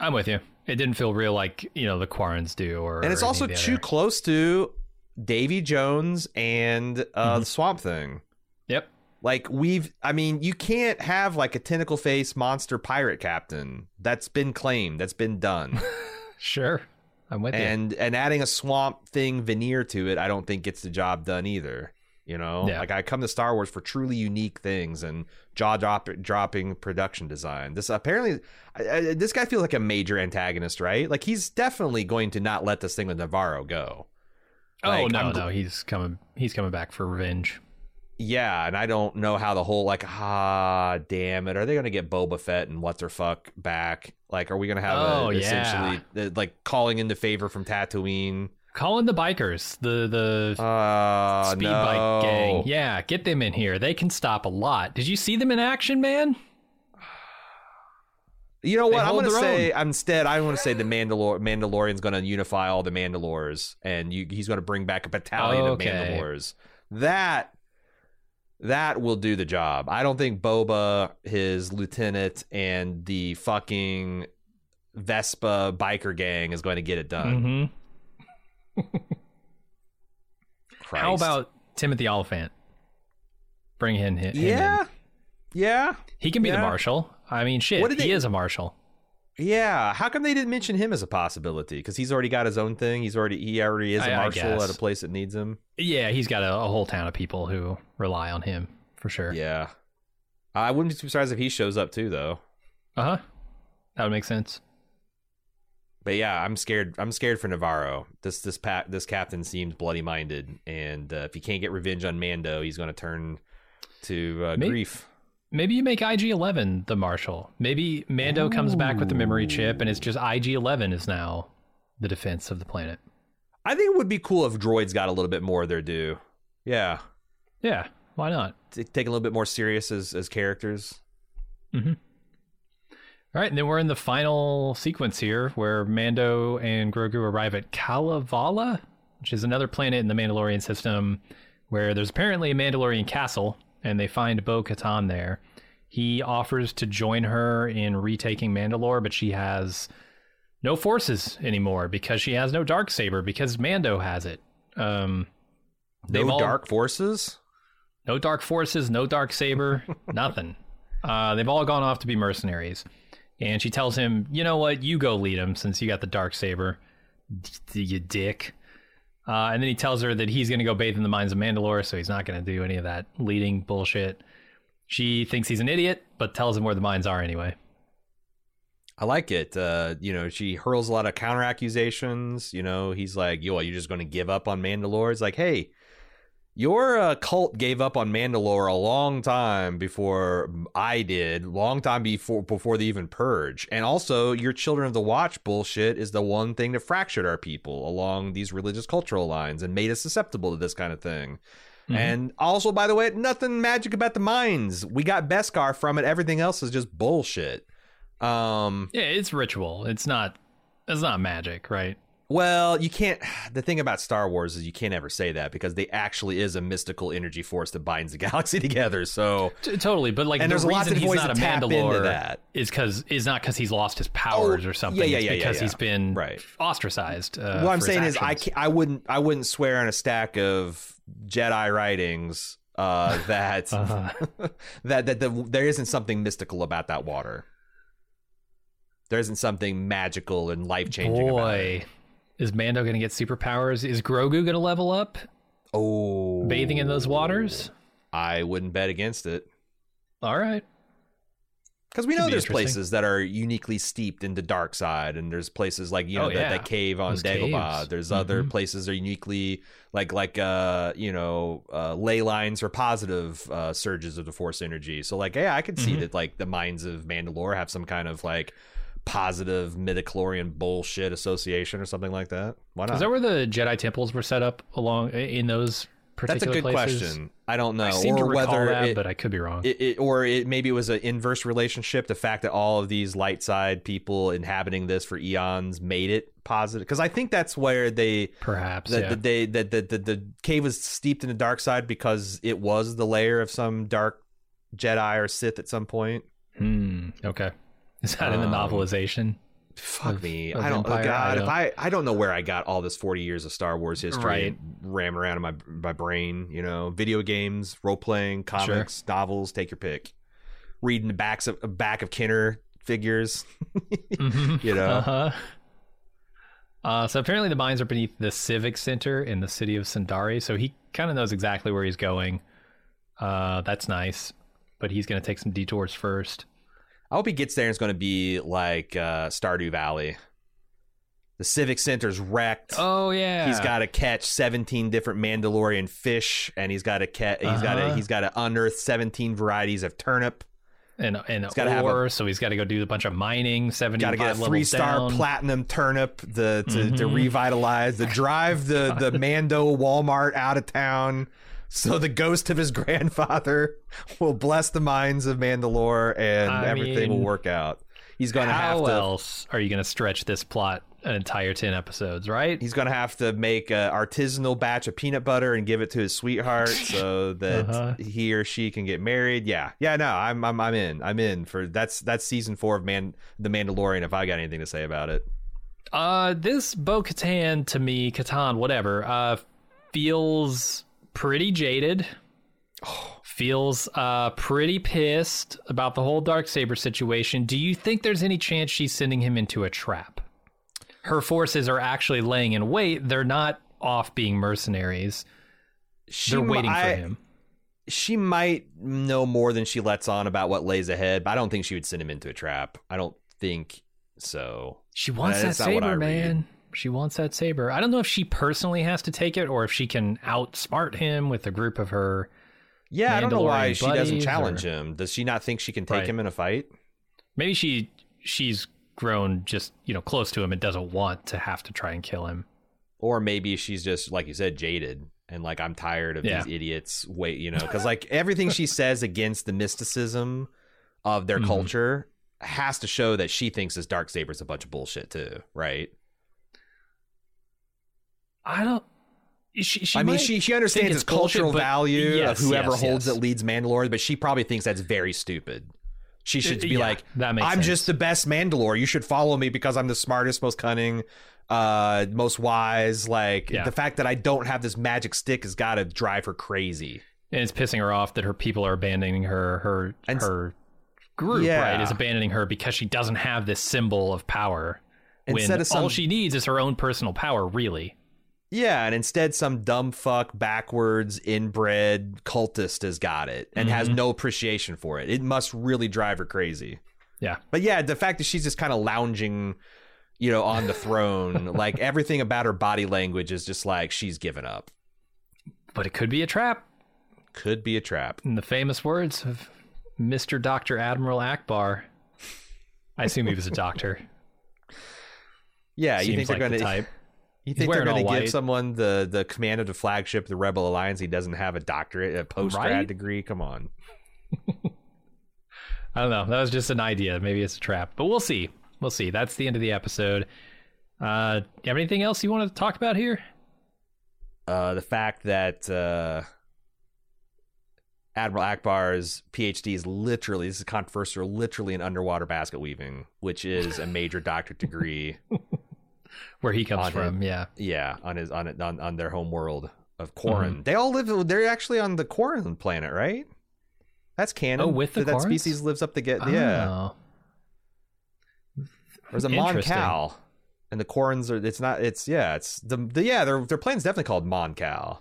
I'm with you. It didn't feel real like you know the Quarrens do, or And it's or also any of the too close to Davy Jones and uh, Mm-hmm. the Swamp Thing. Yep. Like we've, I mean, you can't have like a tentacle face monster pirate captain. That's been claimed. That's been done. Sure. I'm with you. and and adding a swamp thing veneer to it, I don't think gets the job done either. You know, Yeah. like I come to Star Wars for truly unique things and jaw drop, dropping production design. This apparently, I, I, this guy feels like a major antagonist, right? Like he's definitely going to not let this thing with Navarro go. oh like, no, I'm gl- no, he's coming. He's coming back for revenge. Yeah, and I don't know how the whole like ah damn it, are they going to get Boba Fett and what her fuck back? Like, are we going to have Oh, a, yeah. essentially like calling into favor from Tatooine? Call in the bikers, the the Uh, speed no. bike gang. Yeah, get them in here. They can stop a lot. Did you see them in action, man? You know what? I'm to say own. instead. I want to say the Mandalor- Mandalorian's going to unify all the Mandalores, and you, he's going to bring back a battalion Okay. of Mandalores. That that will do the job. I don't think Boba, his lieutenant, and the fucking Vespa biker gang is going to get it done. hmm Christ. How about Timothy Olyphant? Bring him, him yeah, in. yeah, He can be the marshal. I mean, shit, he they- is a marshal. yeah? How come they didn't mention him as a possibility? Because he's already got his own thing. He's already he already is a I- I marshal at a place that needs him. Yeah, he's got a, a whole town of people who rely on him for sure. Yeah. I wouldn't be surprised if he shows up too, though. Uh huh. That would make sense. But yeah, I'm scared. I'm scared for Navarro. This this pa- this captain seems bloody minded, and uh, if he can't get revenge on Mando, he's going to turn to uh, Maybe- Greef. Maybe you make IG Eleven the marshal. Maybe Mando Ooh. comes back with the memory chip, and it's just IG Eleven is now the defense of the planet. I think it would be cool if droids got a little bit more of their due. Yeah. Yeah. Why not? Take a little bit more serious as as characters. Mm-hmm. All right, and then we're in the final sequence here where Mando and Grogu arrive at Kalevala, which is another planet in the Mandalorian system where there's apparently a Mandalorian castle, and they find Bo Katan there. He offers to join her in retaking Mandalore, but she has no forces anymore because she has no dark saber because Mando has it. Um, no all, dark forces. No dark forces. No dark saber. nothing. Uh, they've all gone off to be mercenaries, and she tells him, "You know what? You go lead him since you got the dark saber. You dick." Uh, and then he tells her that he's going to go bathe in the mines of Mandalore, so he's not going to do any of that leading bullshit. She thinks he's an idiot, but tells him where the mines are anyway. I like it. Uh, you know, she hurls a lot of counter accusations. You know, he's like, "Yo, are you just going to give up on Mandalore?" It's like, "Hey, your uh, cult gave up on Mandalore a long time before I did, long time before before they even purge. And also, your Children of the Watch bullshit is the one thing that fractured our people along these religious cultural lines and made us susceptible to this kind of thing." Mm-hmm. And also, by the way, nothing magic about the mines. We got Beskar from it. Everything else is just bullshit. Um, yeah, it's ritual. It's not. It's not magic, right? Well, you can't. The thing about Star Wars is you can't ever say that because they actually is a mystical energy force that binds the galaxy together. So T- totally, but like and the there's reason he's not a Mandalore that. is because is not because he's lost his powers oh, or something. Yeah, yeah, yeah, it's because yeah, yeah. he's been right. ostracized. Uh, what I'm saying is, I I wouldn't I wouldn't swear on a stack of Jedi writings uh, that uh-huh. that that the, there isn't something mystical about that water. There isn't something magical and life changing. Boy, is Mando going to get superpowers? Is Grogu going to level up? Oh, bathing in those waters? I wouldn't bet against it. All right. Because we know there's places that are uniquely steeped in the dark side, and there's places like you know oh, that, yeah. that, cave on Those Dagobah. Caves. There's mm-hmm. other places that are uniquely like like uh you know uh, ley lines or positive uh, surges of the Force energy. So like yeah, I could see mm-hmm. that like the mines of Mandalore have some kind of like positive midichlorian bullshit association or something like that. Why not? Is that where the Jedi temples were set up along in those particular? That's a good places? question. I don't know, I seem or whether that, it, but I could be wrong. It, it, or it maybe it was an inverse relationship. The fact that all of these light side people inhabiting this for eons made it positive. Because I think that's where they perhaps that yeah. they that the, the the cave was steeped in the dark side because it was the lair of some dark Jedi or Sith at some point. Hmm. Okay. Is that in the um, novelization? Fuck of, me. Of I don't. Empire? God, I don't. if I I don't know where I got all this forty years of Star Wars history right. ram around in my my brain. You know, video games, role playing, comics, sure. novels. Take your pick. Reading the backs of back of Kenner figures. mm-hmm. You know. Uh-huh. Uh, so apparently the mines are beneath the civic center in the city of Sundari. So he kind of knows exactly where he's going. Uh, that's nice, but he's going to take some detours first. I hope he gets there and it's going to be like uh, Stardew Valley. The Civic Center's wrecked. Oh yeah. He's got to catch 17 different Mandalorian fish and he's got to catch he's uh-huh. got to he's got to unearth 17 varieties of turnip. And and he's got to have a, so he's got to go do a bunch of mining. Seventy. Got to get a three star platinum turnip the, to, mm-hmm. to revitalize the drive the the Mando Walmart out of town. So the ghost of his grandfather will bless the minds of Mandalore, and I everything mean, will work out. He's going to have to. How else are you going to stretch this plot an entire 10 episodes, right? He's going to have to make an artisanal batch of peanut butter and give it to his sweetheart so that uh-huh. he or she can get married. Yeah. Yeah, no, I'm I'm I'm in. I'm in for that's that's season 4 of Man The Mandalorian if I got anything to say about it. Uh this Bo Katan to me, Katan, whatever, uh feels pretty jaded. Feels uh, pretty pissed about the whole dark saber situation. Do you think there's any chance she's sending him into a trap? Her forces are actually laying in wait. They're not off being mercenaries. She, They're waiting I, for him. She might know more than she lets on about what lays ahead, but I don't think she would send him into a trap. I don't think so. She wants that, that saber, man. She wants that saber. I don't know if she personally has to take it or if she can outsmart him with a group of her Yeah, I don't know why she doesn't challenge or- him. Does she not think she can take Right. him in a fight? Maybe she she's grown just you know close to him and doesn't want to have to try and kill him. Or maybe she's just like you said, jaded and like I'm tired of Yeah. these idiots. Wait, you know, because like everything she says against the mysticism of their Mhm. culture has to show that she thinks this dark saber's a bunch of bullshit too, right? I don't. She, she I mean, she she understands it's cultural bullshit, value yes, of whoever yes, holds yes. it leads Mandalore, but she probably thinks that's very stupid. She should be Yeah, like, I'm sense. just the best Mandalore. You should follow me because I'm the smartest, most cunning, uh, most wise. Like Yeah. the fact that I don't have this magic stick has got to drive her crazy. and it's pissing her off that her people are abandoning her. Her And- her group Yeah. right is abandoning her because she doesn't have this symbol of power. Instead when of some- all she needs is her own personal power, really. Yeah, and instead, some dumb fuck, backwards, inbred cultist has got it and has Mm-hmm. no appreciation for it. It must really drive her crazy. Yeah. But yeah, the fact that she's just kind of lounging, you know, on the throne, like everything about her body language is just like she's given up. But it could be a trap. Could be a trap. In the famous words of Mr. Dr. Admiral Ackbar. I assume he was a doctor. Yeah, you Seems think they're like the gonna type. You think they're gonna give someone the the command of the flagship, the Rebel Alliance? He doesn't have a doctorate, a post grad Right? degree. Come on. I don't know. That was just an idea. Maybe it's a trap, but we'll see. We'll see. That's the end of the episode. Uh, you have anything else you want to talk about here? uh, the fact that uh, Admiral Ackbar's PhD is literally this is controversial, literally an underwater basket weaving, which is a major doctorate degree. Where he comes from? Yeah. Yeah, on his on it on, on their home world of Quarren. They all live. They're actually on the Quarren planet, right? That's canon. Oh, with the that species lives up to get. Yeah, Oh. there's a Interesting. Moncal, and the Quarrens are. It's not. It's yeah. It's the, the yeah. Their their planet's definitely called Moncal.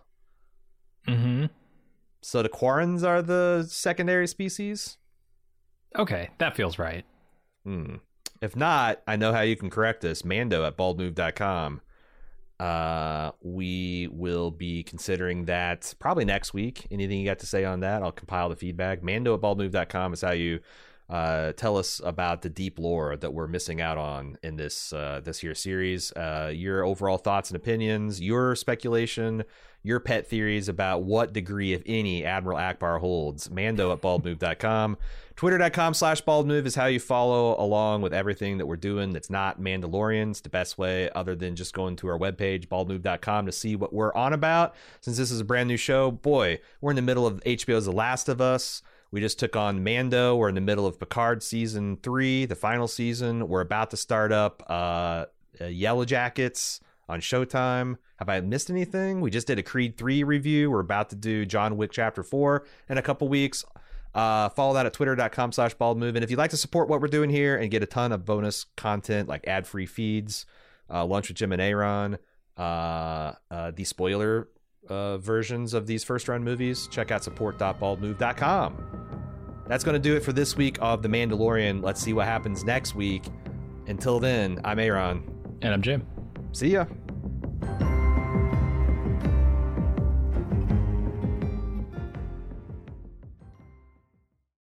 Mm-hmm. So the Quarrens are the secondary species. Okay, that feels right. Hmm. If not, I know how you can correct us. Mando at baldmove.com. Uh, we will be considering that probably next week. Anything you got to say on that? I'll compile the feedback. Mando at baldmove.com is how you uh, tell us about the deep lore that we're missing out on in this uh, this here series. Uh, your overall thoughts and opinions, your speculation, your pet theories about what degree, if any, Admiral Ackbar holds. Mando at baldmove.com. Twitter.com slash baldmove is how you follow along with everything that we're doing that's not Mandalorians. The best way, other than just going to our webpage, baldmove.com, to see what we're on about. Since this is a brand new show, boy, we're in the middle of HBO's The Last of Us. We just took on Mando. We're in the middle of Picard season three, the final season. We're about to start up uh, uh, Yellow Jackets on Showtime. Have I missed anything? We just did a Creed 3 review. We're about to do John Wick Chapter 4 in a couple weeks. Uh, follow that at twitter.com slash baldmove. And if you'd like to support what we're doing here and get a ton of bonus content like ad free feeds, uh, Lunch with Jim and Aaron, uh, uh, the spoiler uh, versions of these first run movies, check out support.baldmove.com. That's going to do it for this week of The Mandalorian. Let's see what happens next week. Until then, I'm Aaron. And I'm Jim. See ya.